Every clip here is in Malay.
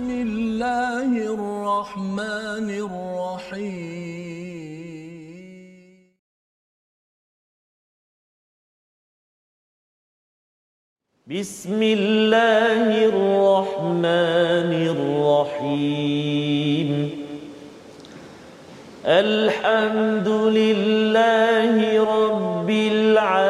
بسم الله الرحمن الرحيم. بسم الله الرحمن الرحيم. الحمد لله رب العالمين.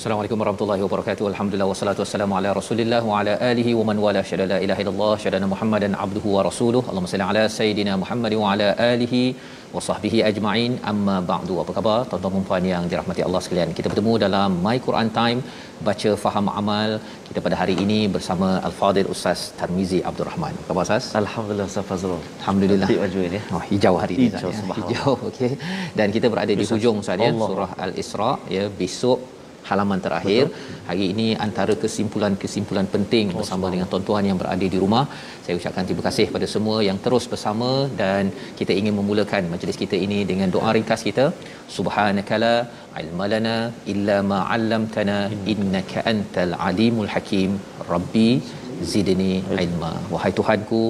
Assalamualaikum warahmatullahi wabarakatuh. Alhamdulillah wassalatu wassalamu ala Rasulillah wa ala alihi wa man wala syada la ilaha illallah syada Muhammadan abduhu wa rasuluh. Allahumma salli ala sayidina Muhammad wa ala alihi wa sahbihi ajma'in. Amma ba'du. Apa khabar tuan-tuan dan puan yang dirahmati Allah sekalian? Kita bertemu dalam My Quran Time baca faham amal. Kita pada hari ini bersama Al-Fadil Ustaz Tarmizi Abdul Rahman. Apa khabar Ustaz? Alhamdulillah Ustaz Fazrul. Alhamdulillah. Cantik baju ini. Oh, hijau hari ini Hijau, ya. Hijau, okey. Dan kita berada di hujung Ustaz ya, surah Al-Isra ya, besok halaman terakhir. Betul. Hari ini antara kesimpulan-kesimpulan penting oh, bersama dengan tuan-tuan yang berada di rumah. Saya ucapkan terima kasih kepada semua yang terus bersama dan kita ingin memulakan majlis kita ini dengan doa ringkas kita. Subhanakala ilmalana illa ma 'allamtana innaka antal alimul hakim. Rabbi zidni ilma. Wahai Tuhanku,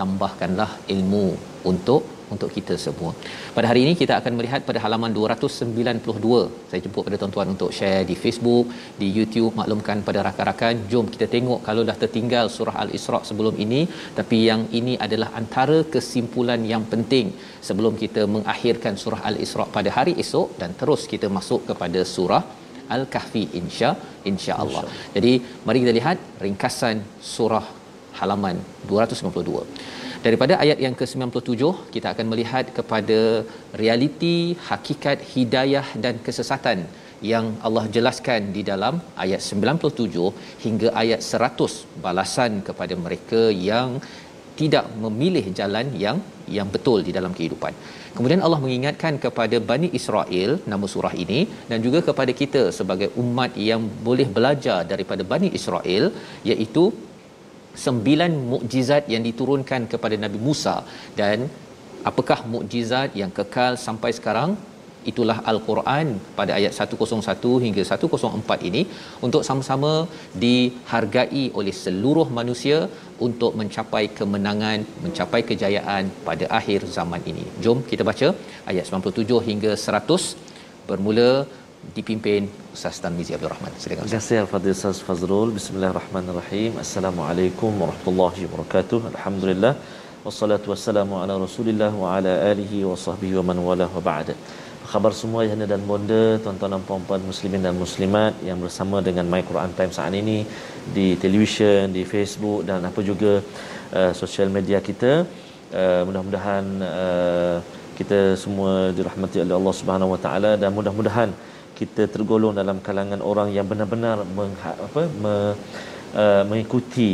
tambahkanlah ilmu untuk untuk kita semua. Pada hari ini kita akan melihat pada halaman 292. Saya jemput pada tuan-tuan untuk share di Facebook, di YouTube, maklumkan pada rakan-rakan, jom kita tengok kalau dah tertinggal surah Al-Isra sebelum ini, tapi yang ini adalah antara kesimpulan yang penting sebelum kita mengakhirkan surah Al-Isra pada hari esok dan terus kita masuk kepada surah Al-Kahfi insya insya-Allah. Jadi mari kita lihat ringkasan surah halaman 292. Daripada ayat yang ke-97 kita akan melihat kepada realiti hakikat hidayah dan kesesatan yang Allah jelaskan di dalam ayat 97 hingga ayat 100 balasan kepada mereka yang tidak memilih jalan yang yang betul di dalam kehidupan. Kemudian Allah mengingatkan kepada Bani Israel nama surah ini dan juga kepada kita sebagai umat yang boleh belajar daripada Bani Israel iaitu sembilan mukjizat yang diturunkan kepada Nabi Musa. Dan apakah mukjizat yang kekal sampai sekarang? Itulah al-Quran pada ayat 101 hingga 104 ini. Untuk sama-sama dihargai oleh seluruh manusia untuk mencapai kemenangan, mencapai kejayaan pada akhir zaman ini. Jom kita baca ayat 97 hingga 100 bermula dipimpin Ustaz Tarmizi Abdul Rahman. Silakan Terima kasih Al-Fadhil Ustaz Fazrul. Bismillahirrahmanirrahim. Assalamualaikum warahmatullahi wabarakatuh. Alhamdulillah. Wassalatu wassalamu ala Rasulillah wa ala alihi wa sahbihi wa man wala wa ba'da. Khabar semua yang dan bonda, tuan-tuan dan puan-puan muslimin dan muslimat yang bersama dengan My Quran Time saat ini di televisyen, di Facebook dan apa juga uh, sosial media kita. Uh, mudah-mudahan uh, kita semua dirahmati oleh Allah Subhanahu Wa Taala dan mudah-mudahan kita tergolong dalam kalangan orang yang benar-benar mengha, apa me, uh, mengikuti.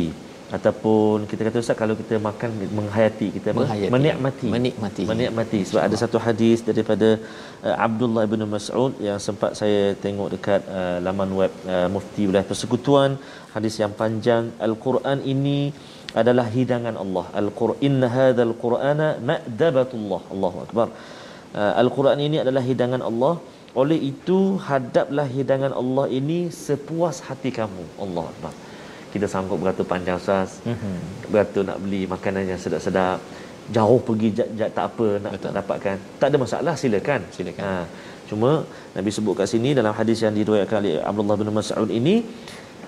Ataupun kita kata ustaz kalau kita makan menghayati kita? Menghayati. menikmati. Menikmati. menikmati. Sebab ada satu hadis daripada uh, Abdullah bin Mas'ud yang sempat saya tengok dekat uh, laman web uh, Mufti Wilayah Persekutuan. Hadis yang panjang al-Quran ini adalah hidangan Allah. al-Quran inna hadzal qur'ana ma'dabatullah. Allahu akbar. Uh, al-Quran ini adalah hidangan Allah oleh itu hadaplah hidangan Allah ini sepuas hati kamu Allah akbar kita sanggup beratur panjang Ustaz Mhm. beratur nak beli makanan yang sedap-sedap jauh pergi jat, jat, tak apa nak Betul. dapatkan tak ada masalah silakan Silakan. ha, cuma Nabi sebut kat sini dalam hadis yang diriwayatkan oleh Abdullah bin Mas'ud ini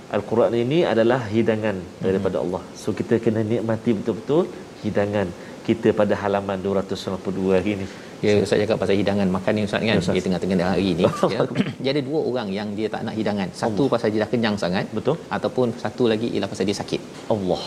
Al-Quran ini adalah hidangan daripada Allah. So kita kena nikmati betul-betul hidangan kita pada halaman 292 hari ini. Ya Ustaz cakap pasal hidangan makan ni Ustaz kan. Ya, Ustaz. Dia tengah-tengah hari ni ya. Dia ada dua orang yang dia tak nak hidangan. Satu pasal dia dah kenyang sangat. Betul. Ataupun satu lagi ialah pasal dia sakit. Allah.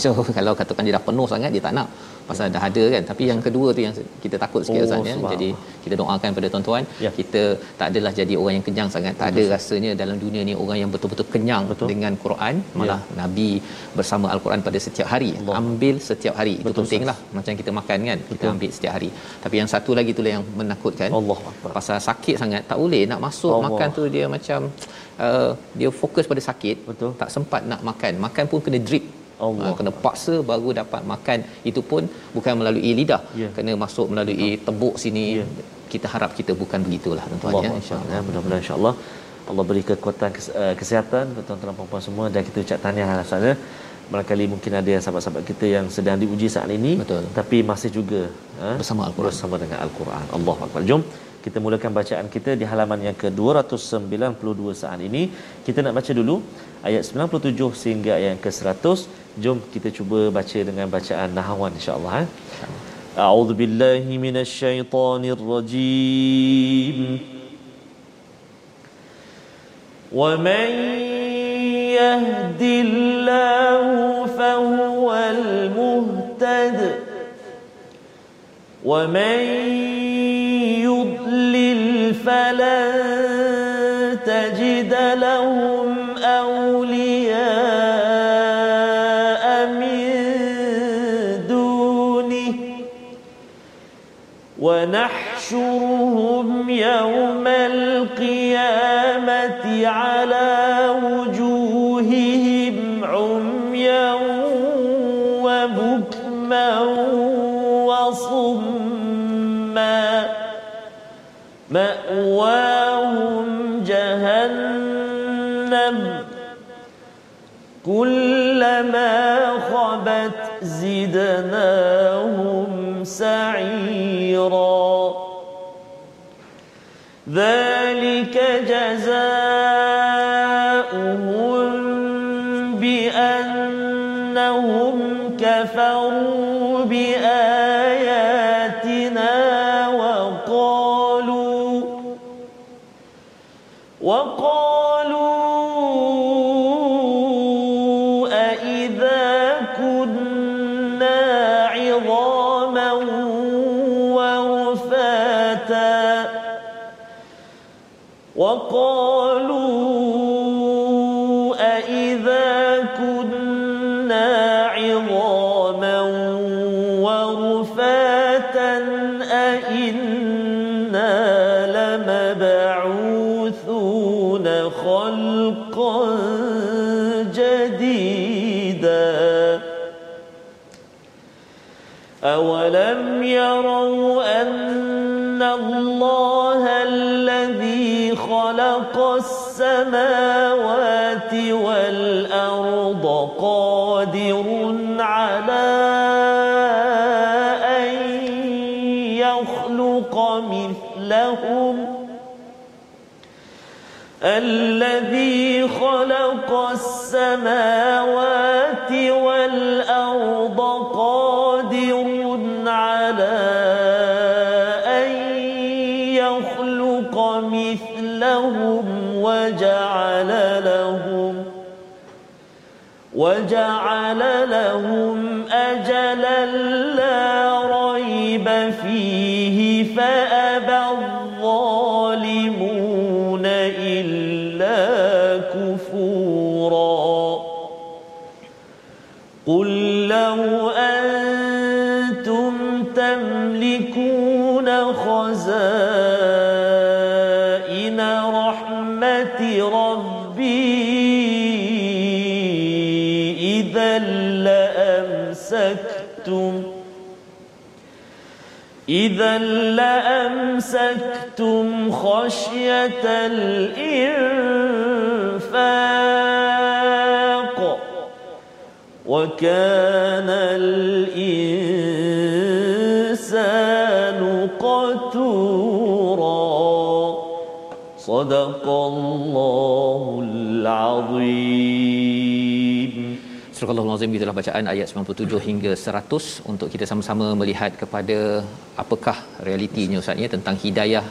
So kalau katakan dia dah penuh sangat dia tak nak pasal dah ada kan. Tapi yang kedua tu yang kita takut sikit Oh, Ustaz ya. jadi kita doakan pada tuan-tuan Ya. kita tak adalah jadi orang yang kenyang sangat. Tak ada rasanya dalam dunia ni orang yang betul-betul kenyang Betul. Ya. dengan Quran. Malah nabi bersama al-Quran pada setiap hari. Allah. ambil setiap hari. Itu Betul, pentinglah. Macam kita makan kan kita Betul. ambil setiap hari. Tapi yang satu lagi itulah yang menakutkan. Allah pasal sakit sangat. Tak boleh nak masuk Allah. makan tu dia macam uh, dia fokus pada sakit. Betul. tak sempat nak makan. Makan pun kena drip Allah. Ah, kena paksa baru dapat makan. Itu pun bukan melalui lidah. Ya. kena masuk melalui tebuk sini. Ya. kita harap kita bukan begitulah tuan-tuan ya. Insyaallah. Ya, mudah-mudahan insya-Allah Allah beri kekuatan uh, kesihatan kepada tuan-tuan dan puan semua. Dan kita ucap tahniah rasanya barangkali mungkin ada yang sahabat-sahabat kita yang sedang diuji saat ini Betul. tapi masih juga ha, Bersama Al-Quran. bersama dengan al-Quran. Allah Akbar. Jom kita mulakan bacaan kita di halaman yang ke-292 saat ini. Kita nak baca dulu ayat 97 sehingga ayat yang ke-100 jom kita cuba baca dengan bacaan nahawan insya-Allah eh أعوذ بالله من الشيطان الرجيم ومن يهد الله فهو المهتد ومن يضلل فلن ونحشرهم يوم القيامة على وجوههم عميا وبكما وصما. مأواهم جهنم. كلما خبت زدناهم خيرا. ذلك جزاؤه السماوات والأرض قادر على أن يخلق مثلهم الذي خلق السماوات وجعل لهم أجلا إذا لأمسكتم خشية الإنفاق وكان الإنسان قتورا. صدق الله العظيم. Surah Al-Azim itulah bacaan ayat 97 hingga 100 untuk kita sama-sama melihat kepada apakah realitinya Ustaz ya tentang hidayah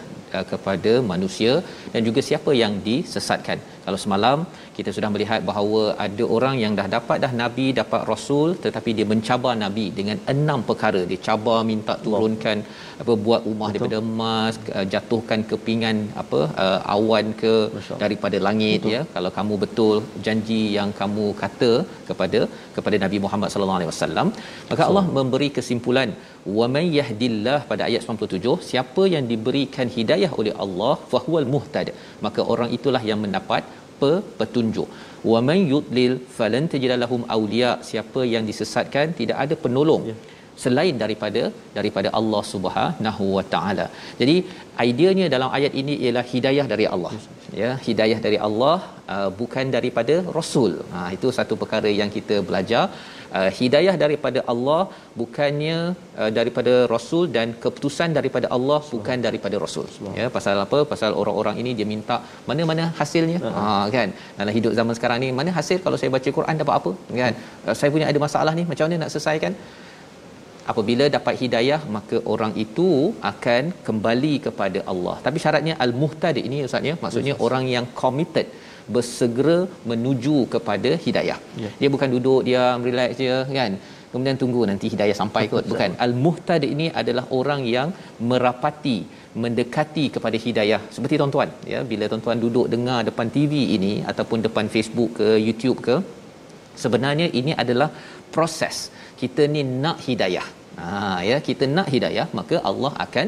kepada manusia dan juga siapa yang disesatkan. Kalau semalam kita sudah melihat bahawa ada orang yang dah dapat dah nabi, dapat rasul tetapi dia mencabar nabi dengan enam perkara. Dia cabar minta turunkan apa buat rumah Betul. daripada emas, uh, jatuhkan kepingan apa uh, awan ke daripada langit Betul. ya. Kalau kamu betul janji yang kamu kata kepada kepada Nabi Muhammad sallallahu alaihi wasallam, maka Allah memberi kesimpulan wa may yahdillah pada ayat 97 siapa yang diberikan hidayah oleh Allah fahuwal muhtad. Maka orang itulah yang mendapat pe, petunjuk wa may yudlil falan tajid lahum awliya siapa yang disesatkan tidak ada penolong ya. selain daripada daripada Allah Subhanahu wa taala. Jadi ideanya dalam ayat ini ialah hidayah dari Allah. Ya hidayah dari Allah uh, bukan daripada rasul. Ha itu satu perkara yang kita belajar uh, hidayah daripada Allah bukannya uh, daripada rasul dan keputusan daripada Allah bukan daripada rasul. Ya pasal apa? Pasal orang-orang ini dia minta mana-mana hasilnya. Ha. Uh-huh. kan? Dalam hidup zaman sekarang ni mana hasil kalau saya baca Quran dapat apa? Kan? Uh, saya punya ada masalah ni macam mana nak selesaikan? Apabila dapat hidayah maka orang itu akan kembali kepada Allah. Tapi syaratnya al-muhtadi ini ustaz ya? Maksudnya yes. orang yang committed bersegera menuju kepada hidayah. Yeah. Dia bukan duduk diam relax je kan. Kemudian tunggu nanti hidayah sampai kot. Bukan. Al-muhtadi ini adalah orang yang merapati mendekati kepada hidayah seperti tuan-tuan ya bila tuan-tuan duduk dengar depan TV ini ataupun depan Facebook ke YouTube ke sebenarnya ini adalah proses kita ni nak hidayah ha ya kita nak hidayah maka Allah akan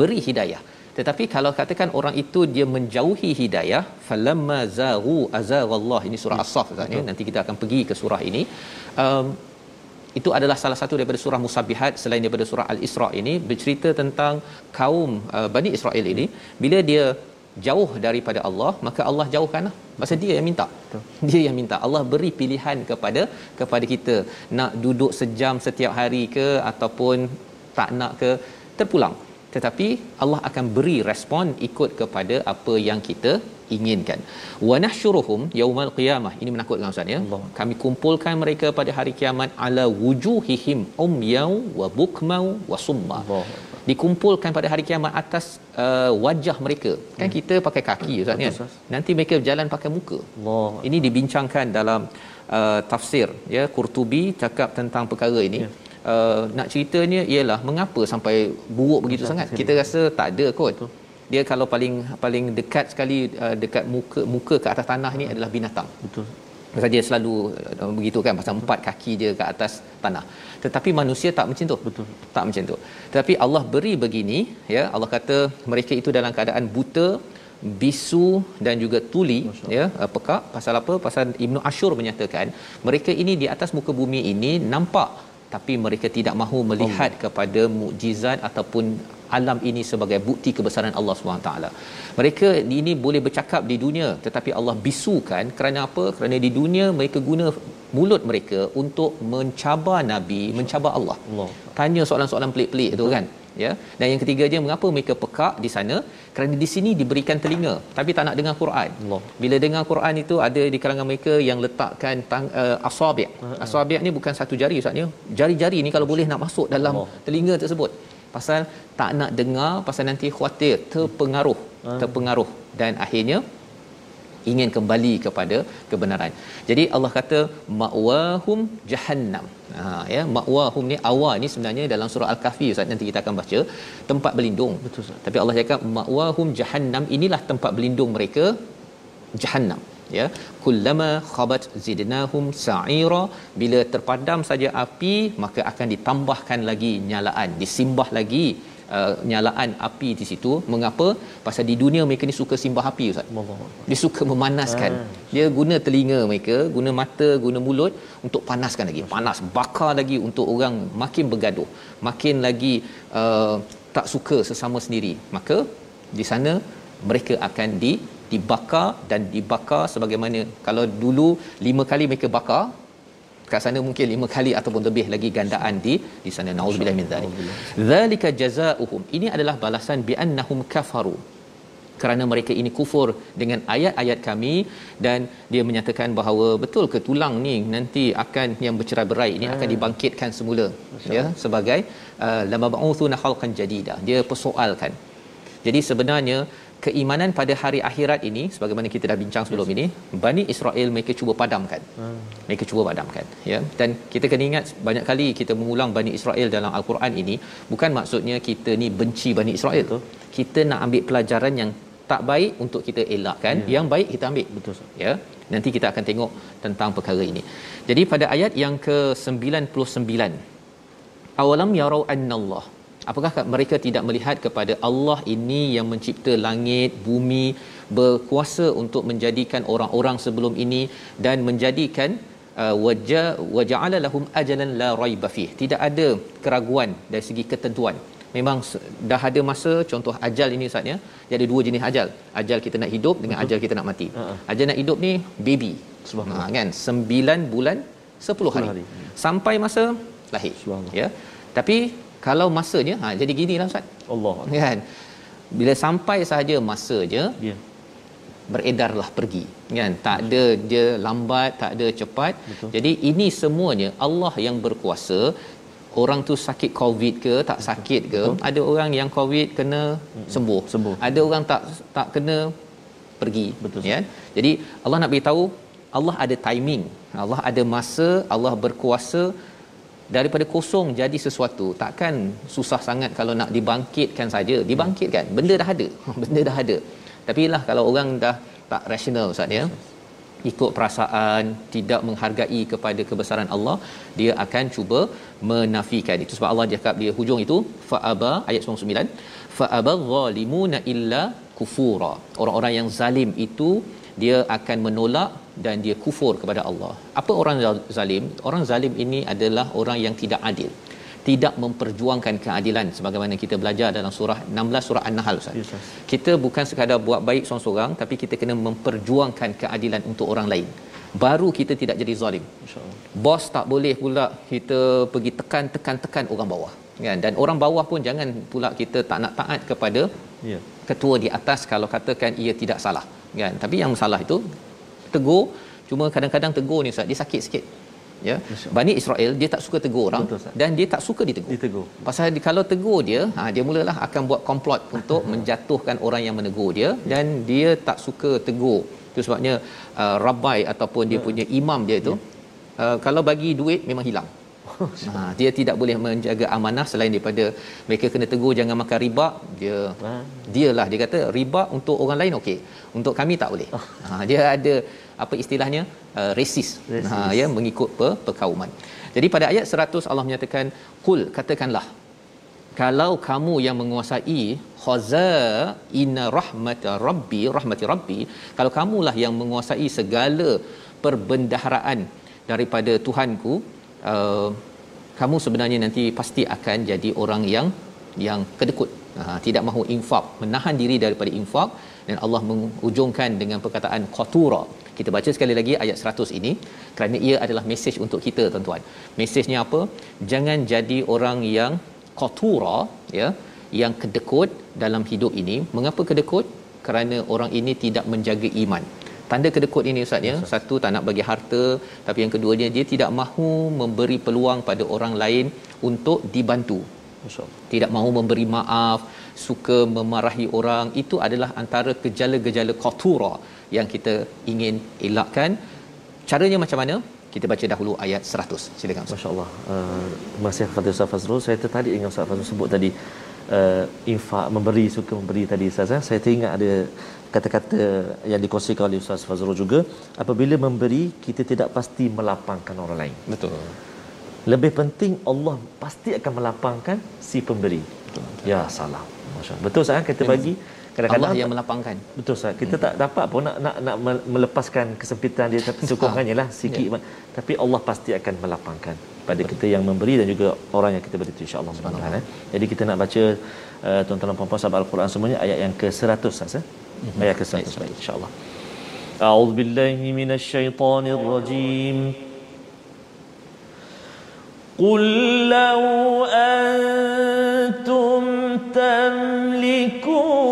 beri hidayah tetapi kalau katakan orang itu dia menjauhi hidayah falamma zaghu azaghallah. Ini surah as-saff ya. nanti kita akan pergi ke surah ini. Um, itu adalah salah satu daripada surah musabihat selain daripada surah al-isra ini bercerita tentang kaum uh, bani Israel ini. Bila dia jauh daripada Allah maka Allah jauhkanlah. Pasal dia yang minta. Betul. dia yang minta. Allah beri pilihan kepada kepada kita. Nak duduk sejam setiap hari ke ataupun tak nak ke terpulang tetapi Allah akan beri respon ikut kepada apa yang kita inginkan. Wa nahsyuruhum yaumal qiyamah. Ini menakutkan Ustaz ya. Allah. Kami kumpulkan mereka pada hari kiamat ala wujuhihim umyau wa bukmau wa summa. Allah. Dikumpulkan pada hari kiamat atas uh, wajah mereka. Kan hmm. kita pakai kaki Ustaz ya. Nanti mereka berjalan pakai muka. Allah. Ini dibincangkan dalam uh, tafsir ya Qurtubi cakap tentang perkara ini. Ya uh, nak ceritanya ialah mengapa sampai buruk begitu Betul, sangat kita rasa tak ada kot Betul. dia kalau paling paling dekat sekali uh, dekat muka muka ke atas tanah ni adalah binatang Betul. Pasal dia selalu uh, begitu kan pasal empat kaki dia ke atas tanah. Tetapi manusia tak macam tu. Betul. Tak macam tu. Tetapi Allah beri begini ya Allah kata mereka itu dalam keadaan buta bisu dan juga tuli ya uh, pekak pasal apa pasal Ibnu Ashur menyatakan mereka ini di atas muka bumi ini nampak tapi mereka tidak mahu melihat Allah. kepada mukjizat ataupun alam ini sebagai bukti kebesaran Allah SWT. Mereka ini boleh bercakap di dunia tetapi Allah bisukan kerana apa? Kerana di dunia mereka guna mulut mereka untuk mencabar nabi, mencabar Allah. Allah. Tanya soalan-soalan pelik-pelik itu kan ya. Dan yang ketiga dia mengapa mereka pekak di sana? Kerana di sini diberikan telinga tapi tak nak dengar Quran. Allah. bila dengar Quran itu ada di kalangan mereka yang letakkan tang, uh, asabi' asabi' ni bukan satu jari ustaz ya jari-jari ni kalau boleh nak masuk dalam Allah. telinga tersebut. Pasal tak nak dengar pasal nanti khuatir terpengaruh. Terpengaruh. Dan akhirnya ingin kembali kepada kebenaran. Jadi Allah kata ma'wahum jahannam. Ha ya ma'wahum ni awal ni sebenarnya dalam surah al-kahfi Ustaz nanti kita akan baca tempat berlindung. Betul Ustaz. Tapi Allah cakap ma'wahum jahannam inilah tempat berlindung mereka jahannam ya kullama khabat zidnahum sa'ira bila terpadam saja api maka akan ditambahkan lagi nyalaan disimbah lagi uh, nyalaan api di situ. Mengapa? Pasal di dunia mereka ni suka simbah api ustaz. Dia suka memanaskan. Ah. dia guna telinga mereka guna mata guna mulut untuk panaskan lagi. Panas bakar lagi untuk orang makin bergaduh makin lagi uh, tak suka sesama sendiri. Maka di sana mereka akan di dibakar dan dibakar sebagaimana kalau dulu lima kali mereka bakar kat sana mungkin lima kali ataupun lebih lagi gandaan di di sana. Naudzubillah min zalik. Zalika jazaohum. Ini adalah balasan bi annahum kafaru. Kerana mereka ini kufur dengan ayat-ayat kami dan dia menyatakan bahawa betul ke tulang ni nanti akan yang bercerai-berai ini akan dibangkitkan semula ya sebagai uh, lamab'uthuna khalqan jadida. Dia persoalkan. Jadi sebenarnya keimanan pada hari akhirat ini sebagaimana kita dah bincang sebelum ini Bani Israel mereka cuba padamkan. Hmm. Mereka cuba padamkan ya. Dan kita kena ingat banyak kali kita mengulang Bani Israel dalam al-Quran ini bukan maksudnya kita ni benci Bani Israel tu. Kita nak ambil pelajaran yang tak baik untuk kita elakkan, ya. yang baik kita ambil. Betul. Ya. Nanti kita akan tengok tentang perkara ini. Jadi pada ayat yang ke-99 Awalam yarau annallah apakah mereka tidak melihat kepada Allah ini yang mencipta langit bumi berkuasa untuk menjadikan orang-orang sebelum ini dan menjadikan uh, wajah waja'ala lahum ajalan la raiba fih. Tidak ada keraguan dari segi ketentuan. Memang dah ada masa contoh ajal ini saatnya dia ada dua jenis ajal. Ajal kita nak hidup dengan Betul. ajal kita nak mati. Uh-huh. ajal nak hidup ni baby. Subhanallah. Ha, kan? 9 bulan 10 hari. hari. Sampai masa lahir ya. Tapi kalau masanya ha jadi ginilah ustaz. Allah. Kan? Bila sampai sahaja masanya ya. beredarlah pergi. Kan? Tak ada dia lambat tak ada cepat. Betul. jadi ini semuanya Allah yang berkuasa. Orang tu sakit covid ke tak sakit ke Betul. ada orang yang covid kena sembuh. Sembuh. Ada orang tak tak kena pergi. Betul. ya jadi Allah nak beritahu Allah ada timing Allah ada masa Allah berkuasa daripada kosong jadi sesuatu takkan susah sangat kalau nak dibangkitkan saja. Dibangkitkan. Benda dah ada. Benda dah ada. Tapi lah kalau orang dah tak rasional ustaz ya ikut perasaan tidak menghargai kepada kebesaran Allah dia akan cuba menafikan itu. Sebab Allah cakap dia hujung itu fa aba ayat 99 fa abal zalimuna illa kufura. Orang-orang yang zalim itu dia akan menolak dan dia kufur kepada Allah. Apa orang zalim? Orang zalim ini adalah orang yang tidak adil. Tidak memperjuangkan keadilan sebagaimana kita belajar dalam surah 16 surah An-Nahl Ustaz. Yes, kita bukan sekadar buat baik seorang-seorang tapi kita kena memperjuangkan keadilan untuk orang lain. Baru kita tidak jadi zalim. Bos tak boleh pula kita pergi tekan-tekan-tekan orang bawah. Kan? Dan orang bawah pun jangan pula kita tak nak taat kepada yeah. ketua di atas kalau katakan ia tidak salah. Kan? Tapi yang salah itu tegur cuma kadang-kadang tegur ni Ustaz dia sakit sikit. Ya. Bani Israel dia tak suka tegur orang Betul, dan dia tak suka ditegur. Ditegur. Pasal di, kalau tegur dia ha dia mulalah akan buat komplot untuk menjatuhkan orang yang menegur dia dan dia tak suka tegur. Itu sebabnya uh, rabbi ataupun dia ya. punya imam dia itu ya. uh, kalau bagi duit memang hilang ha, dia tidak boleh menjaga amanah selain daripada mereka kena tegur jangan makan riba. Dia ha. dialah dia kata riba untuk orang lain okey untuk kami tak boleh. Ha, dia ada apa istilahnya uh, resis. Ha, ya mengikut per, perkauman. Jadi pada ayat 100 Allah menyatakan kul katakanlah kalau kamu yang menguasai khaza inna rahmat rabbi rahmati rabbi kalau kamulah yang menguasai segala perbendaharaan daripada Tuhanku uh, kamu sebenarnya nanti pasti akan jadi orang yang yang kedekut. Ha, tidak mahu infak menahan diri daripada infak. Dan Allah mengujungkan dengan perkataan qatura. Kita baca sekali lagi ayat 100 ini kerana ia adalah mesej untuk kita tuan-tuan. Mesejnya apa? Jangan jadi orang yang qatura ya yang kedekut dalam hidup ini. Mengapa kedekut? Kerana orang ini tidak menjaga iman tanda kedekut ini ustaz ya. Satu tak nak bagi harta tapi yang keduanya dia tidak mahu memberi peluang pada orang lain untuk dibantu. Tidak mahu memberi maaf suka memarahi orang. Itu adalah antara gejala-gejala qatura yang kita ingin elakkan. Caranya macam mana? Kita baca dahulu ayat 100 silakan masyaallah. Uh, terima kasih kepada Ustaz Fazrul. Saya tertarik dengan Ustaz Fazrul sebut tadi uh, infak memberi suka memberi tadi Ustaz eh. saya teringat ada kata-kata yang dikongsikan oleh Ustaz Fazrul juga. Apabila memberi kita tidak pasti melapangkan orang lain. Betul. Lebih penting Allah pasti akan melapangkan si pemberi. Betul, betul. ya salam masya betul saya kita bagi kadang-kadang Allah yang melapangkan. Betul Ustaz. Kita hmm. tak dapat pun nak nak nak melepaskan kesempitan dia tapi sokongkannya lah sikit ya. tapi Allah pasti akan melapangkan pada kita yang memberi dan juga orang yang kita beri itu insyaallah mudah eh. jadi kita nak baca uh, tuan-tuan dan puan-puan sahabat al-Quran semuanya ayat yang ke-100 Ustaz eh. mm-hmm. ayat ke-100 insyaallah أعوذ بالله من الشيطان الرجيم قل لو أنتم تملكون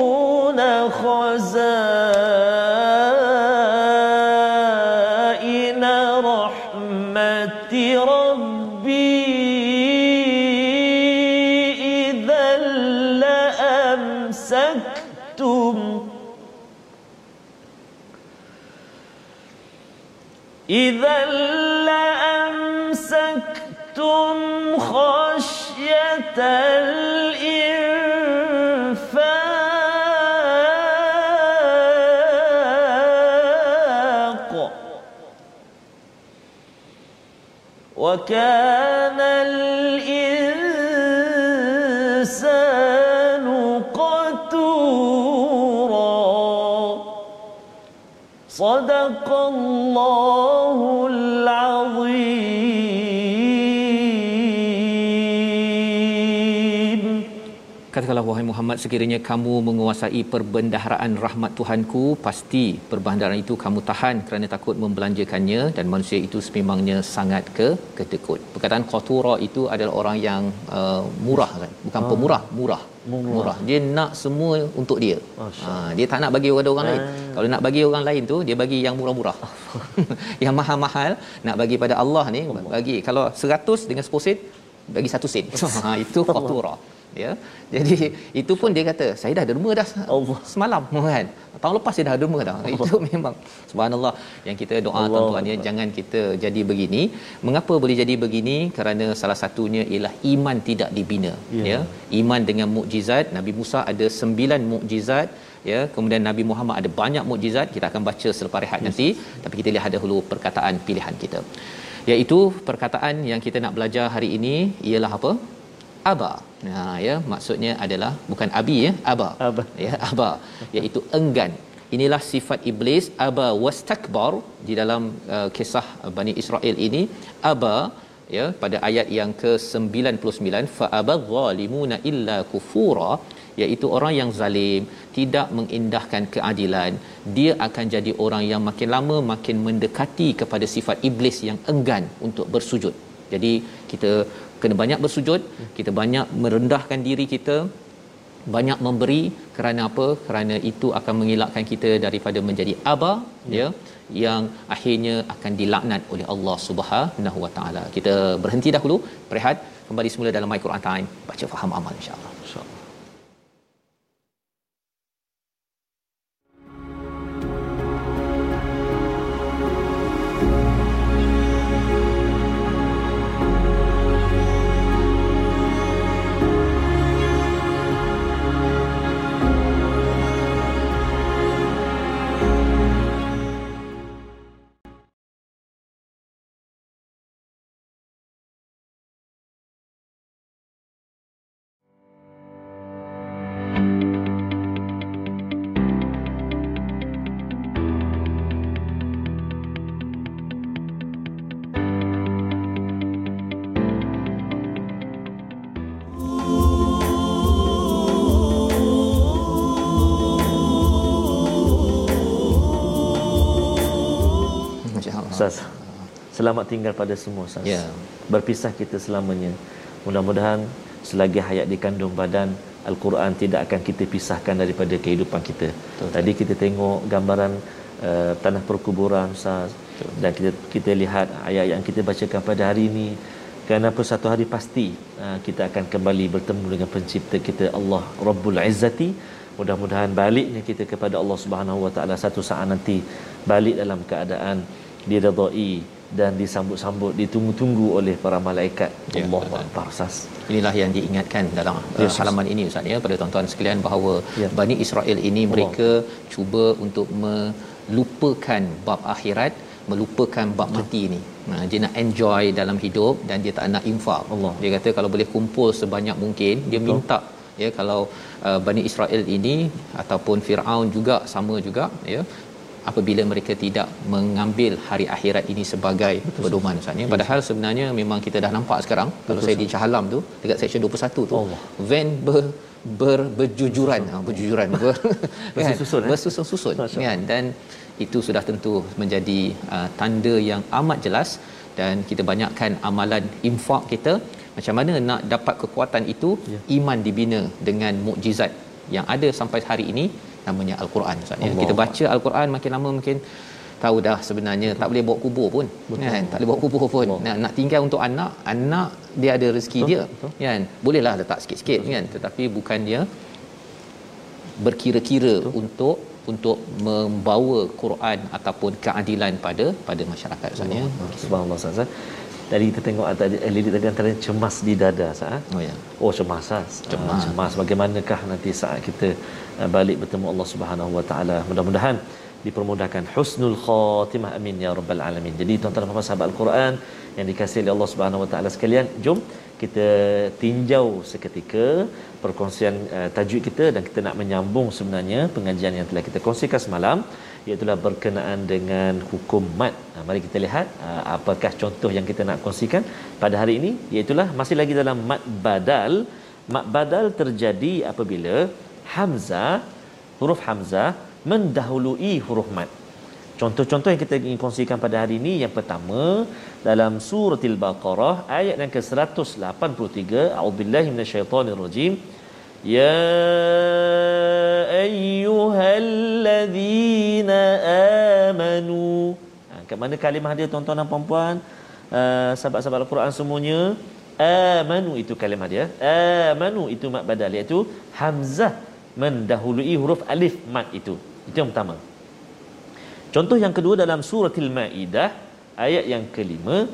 الإنفاق وكان الإنسان قتورا. صدق الله العظيم. Katakanlah wahai Muhammad sekiranya kamu menguasai perbendaharaan rahmat Tuhanku pasti perbendaharaan itu kamu tahan kerana takut membelanjakannya dan manusia itu sememangnya sangat ke ketekut. Perkataan qatura itu adalah orang yang uh, murah kan bukan oh. pemurah murah. Murah. murah. Dia nak semua untuk dia. Ha, dia tak nak bagi kepada orang lain. Kalau nak bagi orang lain tu dia bagi yang murah-murah. yang mahal-mahal nak bagi pada Allah ni bagi kalau 100 dengan 10 sen bagi 1 sen. ha, itu qatura ya. Jadi itu pun dia kata saya dah derma dah Allah. Semalam kan? Tahun lepas saya dah derma dah. Itu memang subhanallah yang kita doa Allah tuan-tuan ya jangan kita jadi begini. Mengapa boleh jadi begini? Kerana salah satunya ialah iman tidak dibina yeah. ya. Iman dengan mukjizat. Nabi Musa ada sembilan mukjizat ya. Kemudian Nabi Muhammad ada banyak mukjizat. Kita akan baca selepas rehat yes. nanti. Tapi kita lihat dahulu perkataan pilihan kita. Iaitu perkataan yang kita nak belajar hari ini ialah apa aba. Ha ya maksudnya adalah bukan abi ya, aba. Aba. Ya, aba iaitu enggan. Inilah sifat iblis aba wastakbar di dalam uh, kisah Bani Israel ini aba ya pada ayat yang ke-99 fa abadh-dhalimuna illa kufura iaitu orang yang zalim tidak mengindahkan keadilan dia akan jadi orang yang makin lama makin mendekati kepada sifat iblis yang enggan untuk bersujud jadi kita kena banyak bersujud kita banyak merendahkan diri kita banyak memberi kerana apa? Kerana itu akan mengelakkan kita daripada menjadi aba ya, ya yang akhirnya akan dilaknat oleh Allah Subhanahu Wa Taala. Kita berhenti dahulu berehat kembali semula dalam my Quran time. Baca faham amal insyaallah Selamat tinggal pada semua Ustaz. Ya. Berpisah kita selamanya. Mudah-mudahan selagi hayat di kandung badan Al-Quran tidak akan kita pisahkan daripada kehidupan kita. Betul. Tadi kita tengok gambaran uh, tanah perkuburan Ustaz Betul. dan kita kita lihat ayat yang kita bacakan pada hari ini kerana satu hari pasti uh, kita akan kembali bertemu dengan pencipta kita Allah Rabbul Izzati mudah-mudahan baliknya kita kepada Allah Subhanahu Wa Taala satu saat nanti balik dalam keadaan diredai dan disambut-sambut ditunggu-tunggu oleh para malaikat ya, Allah Akbar Ustaz. Inilah yang diingatkan dalam Ya, uh, halaman ini Ustaz ya pada tuan-tuan sekalian bahawa Ya. Bani Israel ini mereka cuba untuk melupakan bab akhirat, melupakan bab mati ini. Nah, dia nak enjoy dalam hidup dan dia tak nak infak. Allah. Dia kata kalau boleh kumpul sebanyak mungkin, dia Betul. minta ya kalau uh, Bani Israel ini ataupun Firaun juga sama juga ya apabila mereka tidak mengambil hari akhirat ini sebagai pedoman Ustaz ya. Padahal sebenarnya memang kita dah nampak sekarang kalau saya di Shah Alam tu dekat section 21 tu Allah. van ber, ber berjujuran ha, berjujuran ber, Bersusun, eh? bersusun-susun Masya kan dan itu sudah tentu menjadi uh, tanda yang amat jelas dan kita banyakkan amalan infak kita macam mana nak dapat kekuatan itu Ya. iman dibina dengan mukjizat yang ada sampai hari ini namanya al-Quran Ustaz ya. Kita baca al-Quran makin lama makin tahu dah sebenarnya tak boleh bawa kubur pun kan tak boleh bawa kubur pun nak, nak tinggal untuk anak anak dia ada rezeki Betul, dia betul. kan bolehlah letak sikit-sikit kan tetapi bukan dia berkira-kira untuk untuk membawa Quran ataupun keadilan pada pada masyarakat Ustaz ya. Subhanallah Ustaz. eh. Tadi kita tengok tadi eh, lirik tadi antara cemas di dada Ustaz. eh. Oh ya. Oh cemas Ustaz. Cemas. Ah, cemas bagaimanakah nanti saat kita balik bertemu Allah Subhanahu Wa Taala. Mudah-mudahan dipermudahkan husnul khatimah amin ya rabbal alamin. Jadi tuan-tuan dan puan sahabat Al-Quran yang dikasihi oleh Allah Subhanahu Wa Taala sekalian, jom kita tinjau seketika perkongsian uh, tajuk kita dan kita nak menyambung sebenarnya pengajian yang telah kita kongsikan semalam iaitu berkenaan dengan hukum mat. Ha, mari kita lihat uh, apakah contoh yang kita nak kongsikan pada hari ini iaitu masih lagi dalam mat badal. Mat badal terjadi apabila hamzah huruf hamzah mendahului huruf mat. Contoh-contoh yang kita ingin kongsikan pada hari ini yang pertama dalam surah Al-Baqarah ayat yang ke-183 a'udzubillahi minasyaitonirrajim. Ya ayyuhalladzina amanu. Ha, kat mana kalimah dia tuan-tuan dan puan-puan? Uh, sahabat-sahabat Al-Quran semuanya. Amanu itu kalimah dia. Amanu itu mat badal iaitu hamzah mendahului huruf alif mat itu. Itu yang pertama. Contoh yang kedua dalam surah Al-Maidah ayat yang kelima.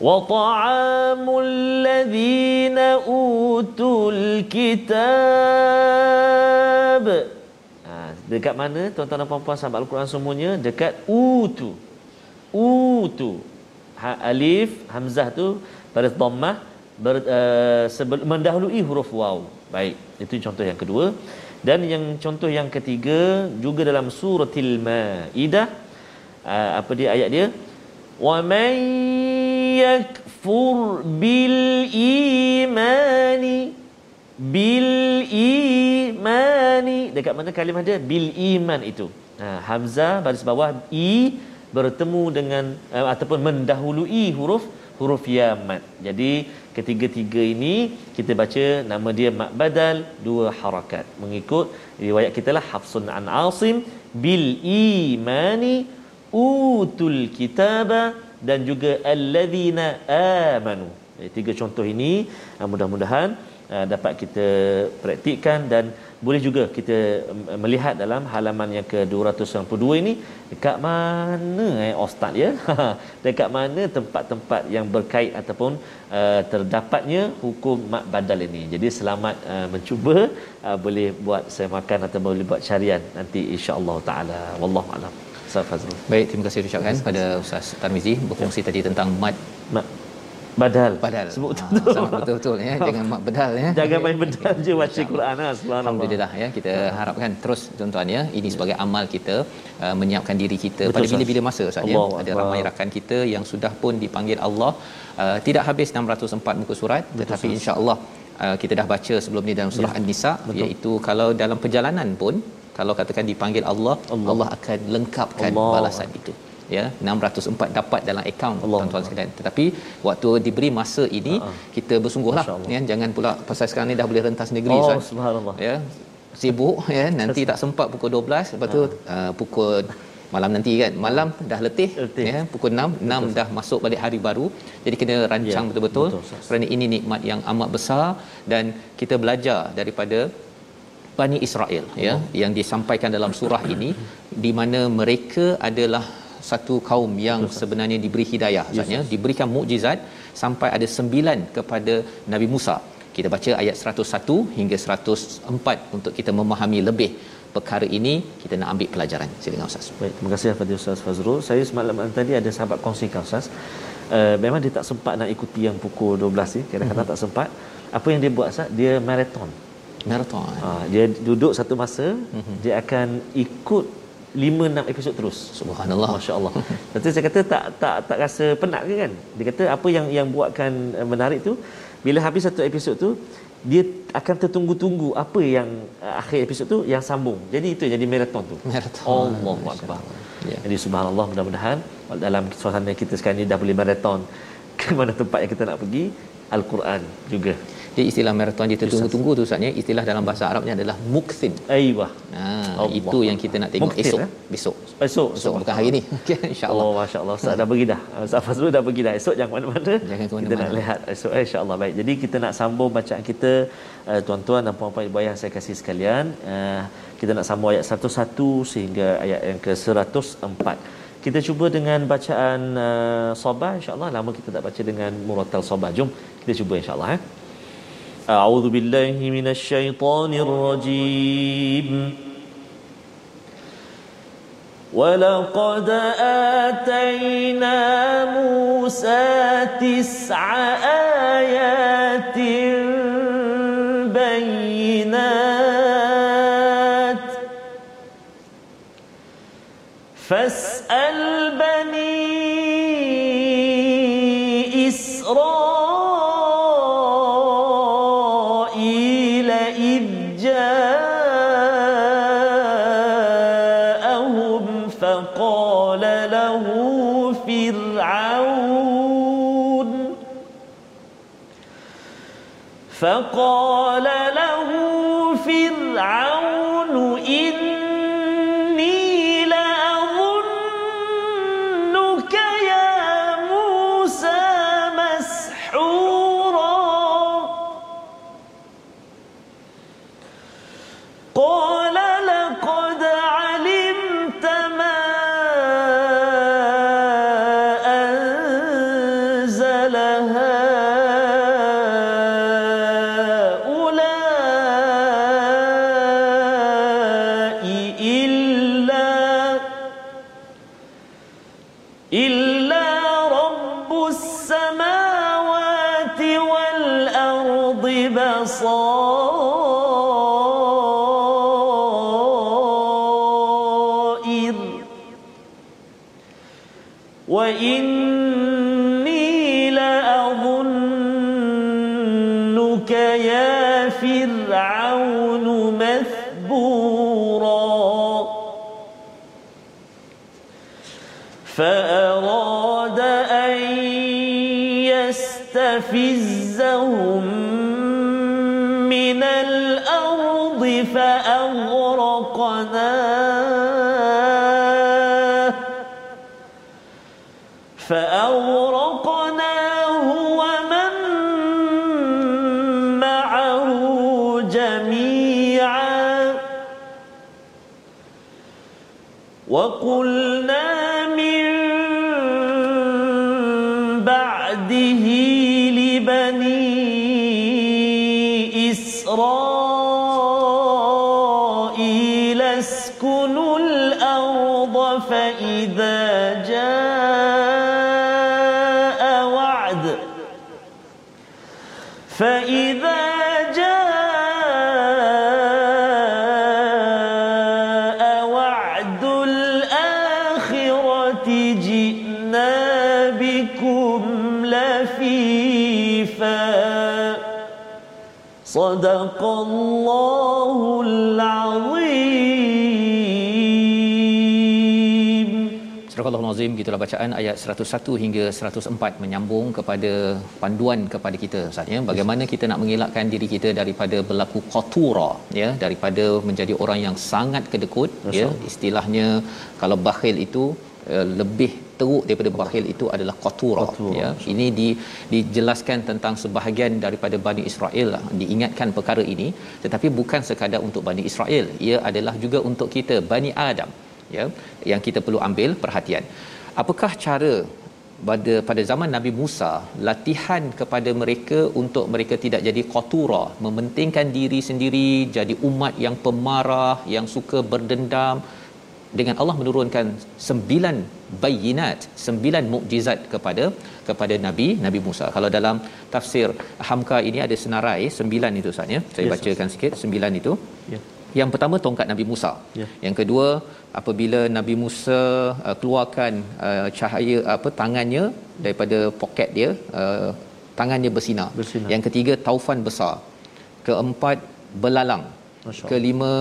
Wa ta'amul ladzina utul kitab. Ha, dekat mana tuan-tuan dan puan-puan sahabat Al-Quran semuanya? Dekat utu. Utu. Ha, alif hamzah tu baris dhammah ber, uh, sebel, mendahului huruf waw baik itu contoh yang kedua. Dan yang contoh yang ketiga juga dalam suratil maidah uh, apa dia ayat dia? Wa man yakfur bil imani bil imani. Dekat mana kalimah dia? Bil iman itu. Ha, hamzah baris bawah i bertemu dengan uh, ataupun mendahului huruf huruf ya mat. Jadi ketiga-tiga ini kita baca nama dia mat badal dua harakat. Mengikut riwayat kita lah Hafsun an Asim bil imani utul kitaba dan juga alladzina amanu. Tiga contoh ini uh, mudah-mudahan uh, dapat kita praktikkan dan boleh juga kita melihat dalam halaman yang ke-292 ini dekat mana eh ustaz ya? Dekat mana tempat-tempat yang berkait ataupun uh, terdapatnya hukum mak badal ini. Jadi selamat uh, mencuba uh, boleh buat saya makan atau boleh buat carian nanti insya-Allah taala. Wallahu alam. Ustaz Fazrul. Baik, terima kasih ucapkan pada Ustaz Tarmizi berkongsi tadi tentang mat mak badal. Badal. sebut Ha, betul. sama betul-betul ya. Jangan mat bedal ya. jangan main bedal je baca Quran ah subhanallah. Alhamdulillah ya. Kita harapkan terus tuan-tuan ya. Ini sebagai amal kita uh, menyiapkan diri kita. Betul, pada bila-bila masa Ustaz ya. Ada ramai rakan kita yang sudah pun dipanggil Allah. Uh, tidak habis 604 muka surat tetapi insya-Allah uh, kita dah baca sebelum ni dalam surah Ya, An-Nisa betul. iaitu kalau dalam perjalanan pun kalau katakan dipanggil Allah Allah. Allah, akan lengkapkan Allah. balasan itu ya 604 dapat dalam akaun Allah. tuan-tuan sekalian. Tetapi waktu diberi masa ini Ha-ha. kita bersungguhlah ya jangan pula pasal sekarang ni dah boleh rentas negeri oh Ustaz. subhanallah. Ya sibuk ya nanti tak sempat pukul 12 lepas tu uh, pukul malam nanti kan malam dah letih, Letih. ya pukul 6 6 dah masuk balik hari baru. Jadi kena rancang Ya, betul-betul betul, kerana ini nikmat yang amat besar dan kita belajar daripada Bani Israel ya yang disampaikan dalam surah ini di mana mereka adalah satu kaum yang sebenarnya diberi hidayah maksudnya diberikan mukjizat sampai ada sembilan kepada Nabi Musa kita baca ayat 101 hingga 104 untuk kita memahami lebih perkara ini kita nak ambil pelajaran silakan ustaz Baik, terima kasih kepada Ustaz Fazrul. Saya semalam tadi ada sahabat kongsikan Ustaz. Uh, memang dia tak sempat nak ikuti yang pukul 12 ni. Kadang-kadang tak sempat. Apa yang dia buat Ustaz? Dia marathon. marathon Uh, dia duduk satu masa, dia akan ikut 5 6 episod terus. subhanallah Masya-Allah. Lepas saya kata tak tak tak rasa penat ke kan? Dia kata apa yang yang buatkan uh, menarik tu bila habis satu episod tu dia akan tertunggu-tunggu apa yang uh, akhir episod tu yang sambung. Jadi itu jadi marathon tu. marathon Allahu akbar. Ya. Jadi subhanallah mudah-mudahan dalam suasana kita sekarang ni dah boleh marathon ke mana tempat yang kita nak pergi Al-Quran juga. Dia istilah maraton dia tertunggu-tunggu tu Ustaz ya. Istilah dalam bahasa Arabnya adalah mukthin. Aiyah. Ha, Allah. itu yang kita nak tengok Mukthin, esok. eh? Besok. Esok, Esok bukan hari ni. Okey insya-Allah. Oh, masya-Allah. Ustaz dah pergi dah. Ustaz Fazrul dah pergi dah. Esok jangan mana-mana. Jangan ke Kita mana-mana. nak lihat esok eh, insya-Allah. Baik. Jadi kita nak sambung bacaan kita uh, tuan-tuan dan puan-puan ibu ayah saya kasih sekalian. Uh, kita nak sambung ayat 101 sehingga ayat yang ke-104. Kita cuba dengan bacaan uh, Sabah insya-Allah. Lama kita tak baca dengan Muratal Sabah. Jom kita cuba insya-Allah eh. أعوذ بالله من الشيطان الرجيم. ولقد آتينا موسى تسع آيات بينات. فاسأل بني فقال له فرعون. فقال له فرعون فأغرقناه فأغرقناه ومن معه جميعا. وقلنا صدق الله العظيم Surah Al-Azim gitulah bacaan ayat 101 hingga 104 menyambung kepada panduan kepada kita Ustaz ya bagaimana kita nak mengelakkan diri kita daripada berlaku qatura ya daripada menjadi orang yang sangat kedekut ya istilahnya kalau bakhil itu uh, lebih teruk daripada bakhil itu adalah qatura ya. Ini di dijelaskan tentang sebahagian daripada Bani Israel lah, diingatkan perkara ini. Tetapi bukan sekadar untuk Bani Israel ia adalah juga untuk kita Bani Adam ya yang kita perlu ambil perhatian. Apakah cara pada pada zaman Nabi Musa latihan kepada mereka untuk mereka tidak jadi qatura mementingkan diri sendiri jadi umat yang pemarah yang suka berdendam dengan Allah menurunkan sembilan bayinat sembilan mukjizat kepada kepada Nabi Nabi Musa kalau dalam tafsir Hamka ini ada senarai sembilan itu Ustaz ya saya Yes, bacakan sikit sembilan itu Ya. yang pertama tongkat Nabi Musa. Ya. Yang kedua apabila Nabi Musa uh, keluarkan uh, cahaya apa tangannya daripada poket dia uh, tangannya bersinar. Bersinar. Yang ketiga taufan besar. Keempat belalang. Kelima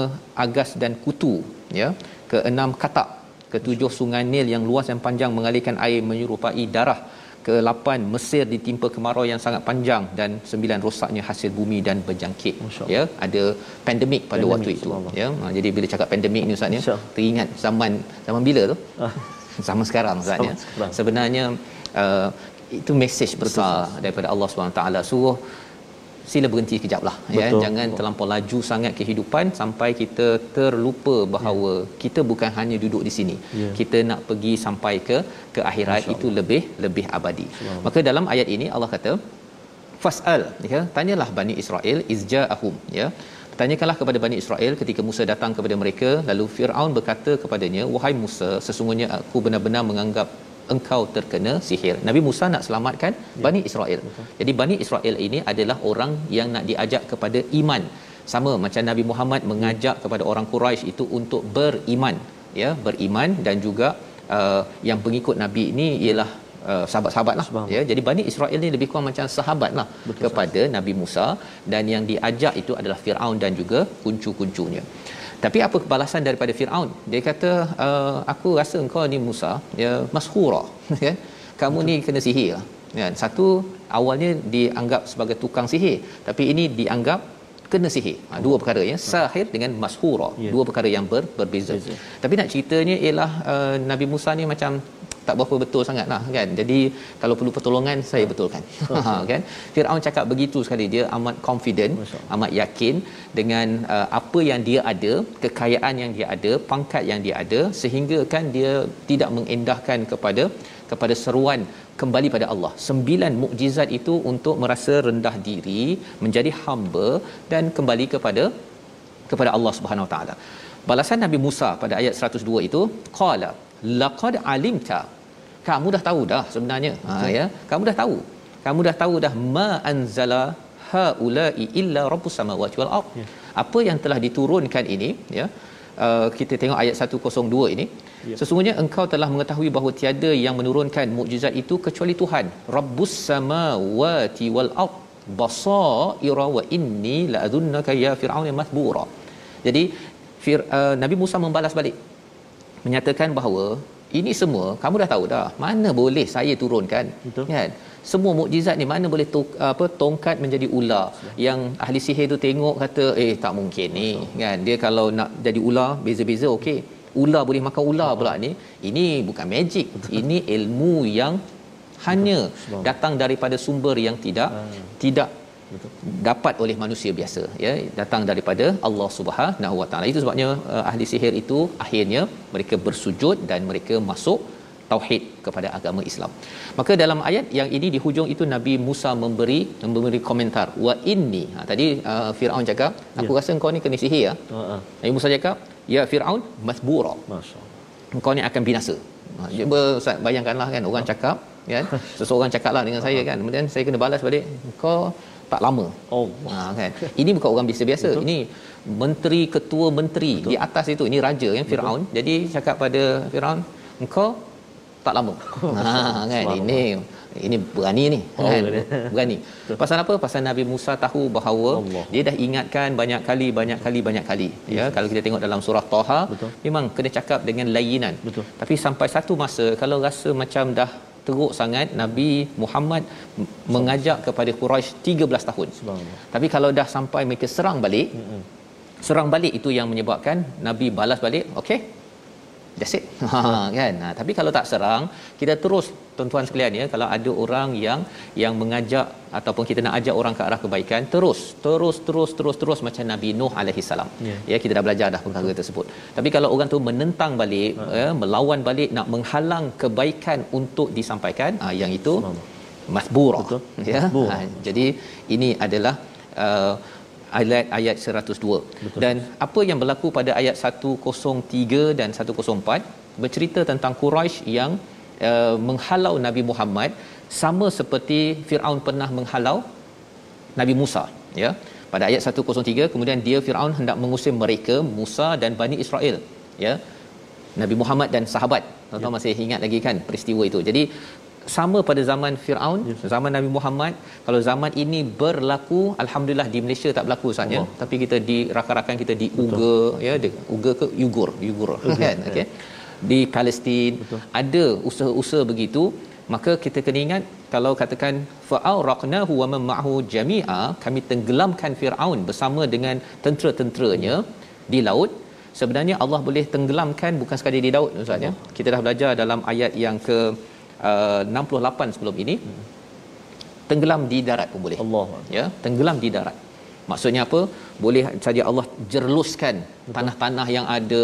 agas dan kutu ya. Keenam katak. Ketujuh sungai Nil yang luas dan panjang mengalirkan air menyerupai darah. ke-8 Mesir ditimpa kemarau yang sangat panjang dan sembilan rosaknya hasil bumi dan berjangkit. Ya ada pandemik pada Pandemik, waktu itu. Ya ha, jadi bila cakap pandemik ni ustaz ya teringat zaman zaman bila tu? Zaman sekarang ustaz ya. Sebenarnya uh, itu mesej besar daripada Allah SWT suruh sila berhenti kejap lah ya. Betul. jangan terlampau laju sangat kehidupan sampai kita terlupa bahawa kita bukan hanya duduk di sini. Ya. kita nak pergi sampai ke ke akhirat itu lebih lebih abadi. Maka dalam ayat ini Allah kata fasal ya tanyalah bani Israel izja'ahum ya. Tanyakanlah kepada Bani Israel ketika Musa datang kepada mereka lalu Firaun berkata kepadanya wahai Musa sesungguhnya aku benar-benar menganggap engkau terkena sihir. Nabi Musa nak selamatkan ya. Bani Israel. Betul. Jadi Bani Israel ini adalah orang yang nak diajak kepada iman. Sama macam Nabi Muhammad mengajak kepada orang Quraisy itu untuk beriman, ya, beriman dan juga uh, yang pengikut Nabi ini ialah Uh, sahabat-sahabat lah ya jadi Bani Israel ni lebih kurang macam sahabat lah Betul, kepada sahab. Nabi Musa dan yang diajak itu adalah Firaun dan juga kuncu-kuncunya tapi apa balasan daripada Firaun dia kata uh, aku rasa engkau ni Musa ya mashura kan kamu ni kena sihir lah kan satu awalnya dianggap sebagai tukang sihir tapi ini dianggap kena sihir. Ha, dua perkara ya, sahir dengan mashura. Yeah. Dua perkara yang ber, berbeza. Beza. Tapi nak ceritanya ialah uh, Nabi Musa ni macam tak berapa betul sangatlah kan. Jadi kalau perlu pertolongan saya betulkan. Ha kan. Firaun cakap begitu sekali dia amat confident, amat yakin dengan uh, apa yang dia ada, kekayaan yang dia ada, pangkat yang dia ada sehingga kan dia tidak mengendahkan kepada kepada seruan kembali pada Allah. Sembilan mukjizat itu untuk merasa rendah diri, menjadi hamba dan kembali kepada kepada Allah Subhanahu Wa Taala. Balasan Nabi Musa pada ayat 102 itu, qala laqad alimta. Kamu dah tahu dah sebenarnya. Ha ya, kamu dah tahu. Kamu dah tahu dah ma anzala haula'i illa rabbus samawati wal ard. Ya. Apa yang telah diturunkan ini ya. Uh, kita tengok ayat 102 ini Ya. Sesungguhnya engkau telah mengetahui bahawa tiada yang menurunkan mukjizat itu kecuali Tuhan. Rabbus samawati wal ard basaira wa inni la adhunnaka ya fir'aun masbura. Jadi Fir, uh, Nabi Musa membalas balik menyatakan bahawa ini semua kamu dah tahu dah. Mana boleh saya turunkan? Betul. kan? Semua mukjizat ni mana boleh tok, apa tongkat menjadi ular? Yang ahli sihir tu tengok kata eh tak mungkin ni. Kan? Dia kalau nak jadi ular beza-beza okey. Ular boleh makan ular pula ni. Ini bukan magic. Ini ilmu yang hanya datang daripada sumber yang tidak tidak Betul. dapat oleh manusia biasa ya datang daripada Allah Subhanahu Wa Taala itu sebabnya uh, ahli sihir itu akhirnya mereka bersujud dan mereka masuk tauhid kepada agama Islam. Maka dalam ayat yang ini di hujung itu Nabi Musa memberi memberi komentar wa inni. Ha, tadi uh, Firaun cakap, aku ya. rasa engkau ni kena sihir ya. Uh-huh. Nabi Musa cakap, ya Firaun masbura. Masya-Allah. Engkau ni akan binasa. Ha, cuba Ustaz bayangkanlah kan orang cakap kan seseorang cakaplah dengan saya kan kemudian saya kena balas balik engkau tak lama. Oh, ha, kan. Ini bukan orang biasa-biasa. Betul. Ini menteri ketua menteri Betul. di atas itu. Ini raja yang Firaun. Jadi cakap pada Firaun, engkau tak lama. ha, kan. Ini ini berani ni oh, kan berani Betul. pasal apa pasal Nabi Musa tahu bahawa Allah. dia dah ingatkan banyak kali banyak kali banyak kali yes. ya kalau kita tengok dalam surah Taha Betul. memang kena cakap dengan layinan Betul. tapi sampai satu masa kalau rasa macam dah teruk sangat Nabi Muhammad mengajak kepada Quraisy 13 tahun. Tapi kalau dah sampai mereka serang balik, mm-hmm. serang balik itu yang menyebabkan Nabi balas balik, okey. That's it. Ha kan. Ha, tapi kalau tak serang, kita terus tuan-tuan sekalian ya, kalau ada orang yang yang mengajak ataupun kita nak ajak orang ke arah kebaikan, terus terus terus terus terus macam Nabi Nuh alaihi salam. Yeah. Ya, kita dah belajar dah perkara tersebut. Tapi kalau orang tu menentang balik, ha. ya, melawan balik nak menghalang kebaikan untuk disampaikan, ha, yang itu masbura. Ya. Ha, jadi ini adalah uh, ayat ayat 102 Betul. dan apa yang berlaku pada ayat 103 dan 104 bercerita tentang Quraisy yang uh, menghalau Nabi Muhammad sama seperti Firaun pernah menghalau Nabi Musa ya. Pada ayat 103 kemudian dia Firaun hendak mengusir mereka Musa dan Bani Israel ya. Nabi Muhammad dan sahabat. Tuan-tuan ya. masih ingat lagi kan peristiwa itu. Jadi sama pada zaman Firaun yes. zaman Nabi Muhammad kalau zaman ini berlaku alhamdulillah di Malaysia tak berlaku saja oh. tapi kita di rakan-rakan kita di Uga ya di Uga ke Uyghur? Uyghur kan? okey di Palestin. Betul. ada usaha-usaha begitu maka kita kena ingat kalau katakan fa'araqnahu wa man ma'ahu jami'a kami tenggelamkan Firaun bersama dengan tentera-tenteranya di laut. Sebenarnya Allah boleh tenggelamkan bukan sekadar di laut ustaz ya. Kita dah belajar dalam ayat yang ke uh, 68 sebelum ini. Tenggelam di darat pun boleh. Allah ya tenggelam di darat maksudnya apa? Boleh saja Allah jerluskan tanah-tanah yang ada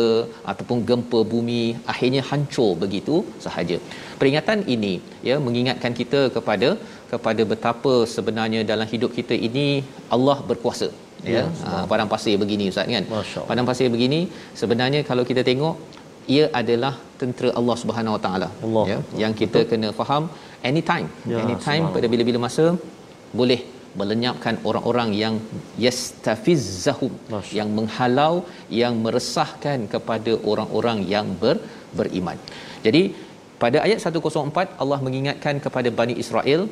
ataupun gempa bumi akhirnya hancur begitu sahaja. Peringatan ini ya mengingatkan kita kepada kepada betapa sebenarnya dalam hidup kita ini Allah berkuasa ya, ha, padang pasir begini ustaz kan? Padang pasir begini sebenarnya kalau kita tengok ia adalah tentera Allah Subhanahu Wa Taala Allah. ya yang kita kena faham anytime. Ya, anytime pada bila-bila masa boleh melenyapkan orang-orang yang yastafizzahum Masya. yang menghalau yang meresahkan kepada orang-orang yang ber, beriman. Jadi pada ayat 104 Allah mengingatkan kepada Bani Israel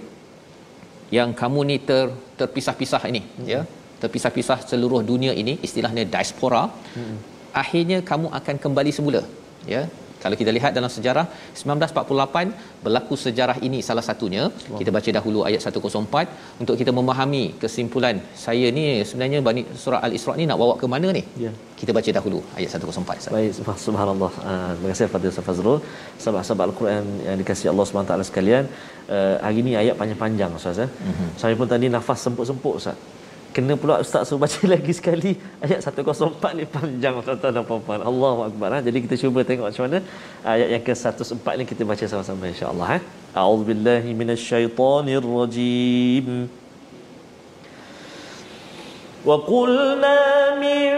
yang kamu ni ter, terpisah-pisah ini hmm. ya terpisah-pisah seluruh dunia ini istilahnya diaspora hmm. akhirnya kamu akan kembali semula ya kalau kita lihat dalam sejarah 1948 berlaku sejarah ini salah satunya wow. kita baca dahulu ayat 104 untuk kita memahami kesimpulan saya ni sebenarnya Bani surah al-Isra ni nak bawa ke mana ni Ya. kita baca dahulu ayat 104 Ustaz. Baik, subhan- subhanallah. Uh, terima kasih kepada Ustaz Fazrul. Sahabat-sahabat Al-Quran yang dikasihi Allah SWT sekalian. Uh, hari ni ayat panjang-panjang Ustaz. Eh? Mm-hmm. Saya pun tadi nafas semput-semput Ustaz Kena pula Ustaz suruh baca lagi sekali ayat 104 ni panjang tuan-tuan dan puan-puan. Allahu akbar. Ha? Jadi kita cuba tengok macam mana ayat yang ke-104 ni kita baca sama-sama insya-Allah eh. A'udzubillahi minasyaitonirrajim. وقلنا من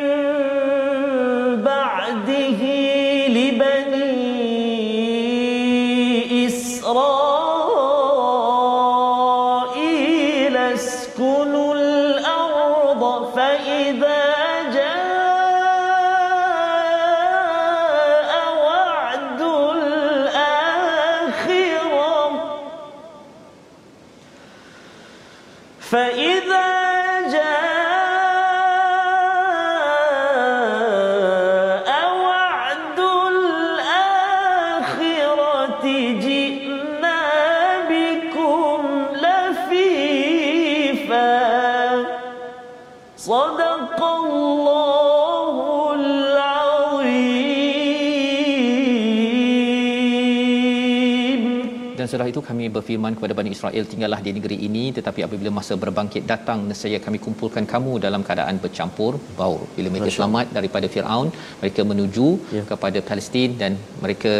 setelah itu kami berfirman kepada Bani Israel tinggallah di negeri ini tetapi apabila masa berbangkit datang nescaya kami kumpulkan kamu dalam keadaan bercampur baur. Bila mereka selamat daripada Firaun, mereka menuju Ya. kepada Palestin dan mereka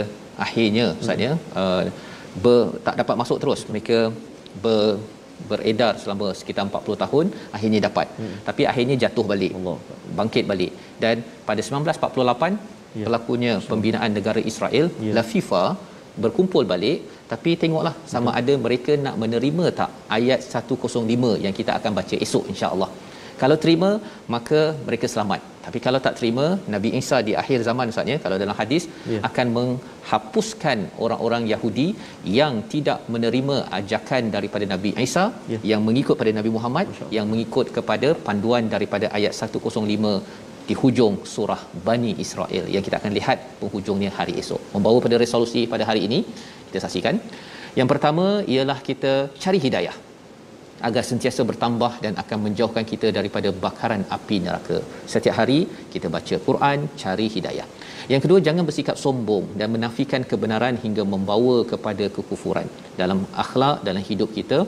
akhirnya Ustaz ya uh, ber, tak dapat masuk terus. Mereka ber, beredar selama sekitar 40 tahun akhirnya dapat. Hmm. Tapi akhirnya jatuh balik. Allah. Bangkit balik. Dan pada 1948 Ya. berlakunya pembinaan negara Israel Ya. Lafifa berkumpul balik tapi tengoklah sama ada mereka nak menerima tak ayat 105 yang kita akan baca esok insya-Allah. Kalau terima maka mereka selamat. Tapi kalau tak terima Nabi Isa di akhir zaman Ustaz ya kalau dalam hadis Ya. akan menghapuskan orang-orang Yahudi yang tidak menerima ajakan daripada Nabi Isa Ya. yang mengikut pada Nabi Muhammad yang mengikut kepada panduan daripada ayat 105 di hujung surah Bani Israel yang kita akan lihat penghujungnya hari esok. Membawa pada resolusi pada hari ini kita saksikan. Yang pertama ialah kita cari hidayah agar sentiasa bertambah dan akan menjauhkan kita daripada bakaran api neraka. Setiap hari kita baca Quran, cari hidayah. Yang kedua jangan bersikap sombong dan menafikan kebenaran hingga membawa kepada kekufuran. Dalam akhlak dalam hidup kita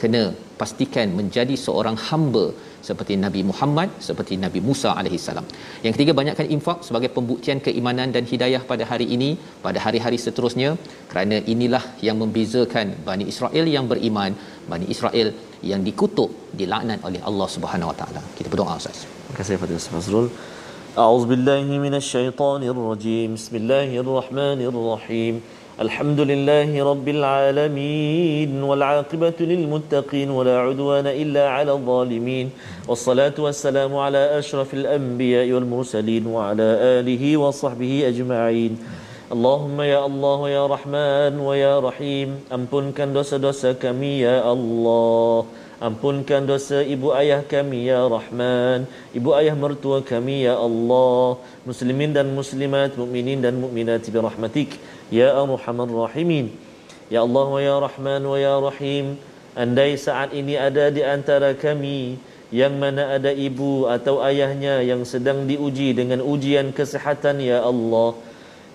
kena pastikan menjadi seorang hamba seperti Nabi Muhammad seperti Nabi Musa alaihi salam. Yang ketiga banyakkan infak sebagai pembuktian keimanan dan hidayah pada hari ini pada hari-hari seterusnya kerana inilah yang membezakan Bani Israel yang beriman Bani Israel yang dikutuk dilaknat oleh Allah Subhanahu Wa Taala. Kita berdoa Ustaz. Terima kasih kepada Ustaz Fazrul. أعوذ بالله من الشيطان الرجيم بسم الله الرحمن الرحيم الحمد لله رب العالمين والعاقبة للمتقين ولا عدوان إلا على الظالمين والصلاة والسلام على أشرف الأنبياء والمرسلين وعلى آله وصحبه أجمعين اللهم يا الله يا رحمن ويا رحيم ampunkan dosa-dosa kami ya Allah Ampunkan dosa ibu ayah kami ya Rahman, ibu ayah mertua kami ya Allah, muslimin dan muslimat, mukminin dan mukminat bi rahmatik ya arhamar rahimin. Ya Allah wa ya Rahman wa ya Rahim Andai saat ini ada di antara kami yang mana ada ibu atau ayahnya yang sedang diuji dengan ujian kesihatan ya Allah.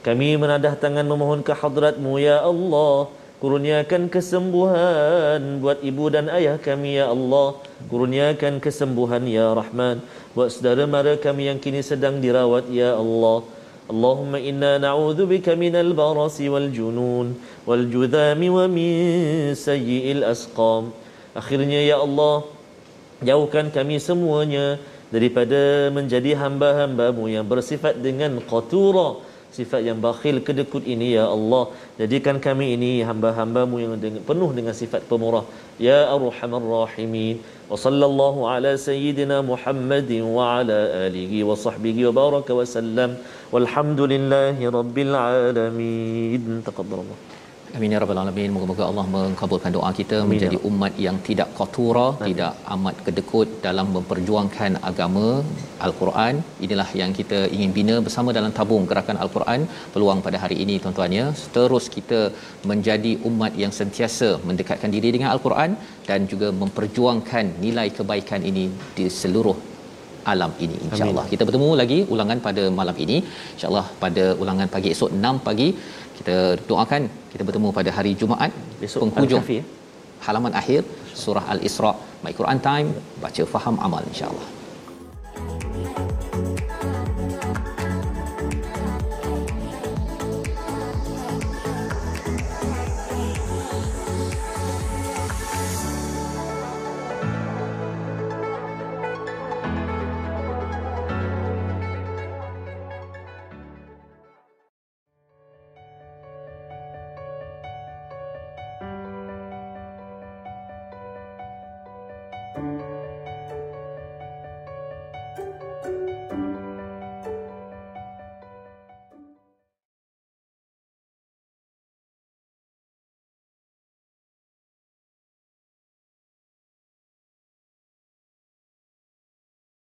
Kami menadah tangan memohon ke hadratmu ya Allah kurniakan kesembuhan buat ibu dan ayah kami ya Allah kurniakan kesembuhan ya Rahman buat saudara mara kami yang kini sedang dirawat ya Allah اللهم إنا نعوذ بك من البرص والجنون والجذام ومن سيء الأسقام Akhirnya ya Allah Jauhkan kami semuanya Daripada menjadi hamba-hambamu Yang bersifat dengan qatura Sifat yang bakhil kedekut ini Ya Allah. Jadikan kami ini hamba-hambamu Yang penuh dengan sifat pemurah. Ya Arhamar Rahimin. Wa sallallahu ala sayyidina Muhammadin Wa ala alihi wa sahbihi wa baraka wa sallam. Walhamdulillahi rabbil alamin. Taqabbalallah Amin ya rabbal alamin. Moga-moga Allah mengabulkan doa kita Amin. menjadi umat yang tidak qatura, tidak amat kedekut dalam memperjuangkan agama Al-Quran. Inilah yang kita ingin bina bersama dalam tabung gerakan Al-Quran. Peluang pada hari ini tuan-tuan ya, terus kita menjadi umat yang sentiasa mendekatkan diri dengan Al-Quran dan juga memperjuangkan nilai kebaikan ini di seluruh alam ini insyaallah kita bertemu lagi ulangan pada malam ini insyaallah pada ulangan pagi esok 6 pagi kita doakan kita bertemu pada hari Jumaat Besok penghujung Al-Kahfi, ya? halaman akhir surah Al-Isra My Quran Time baca faham amal insyaallah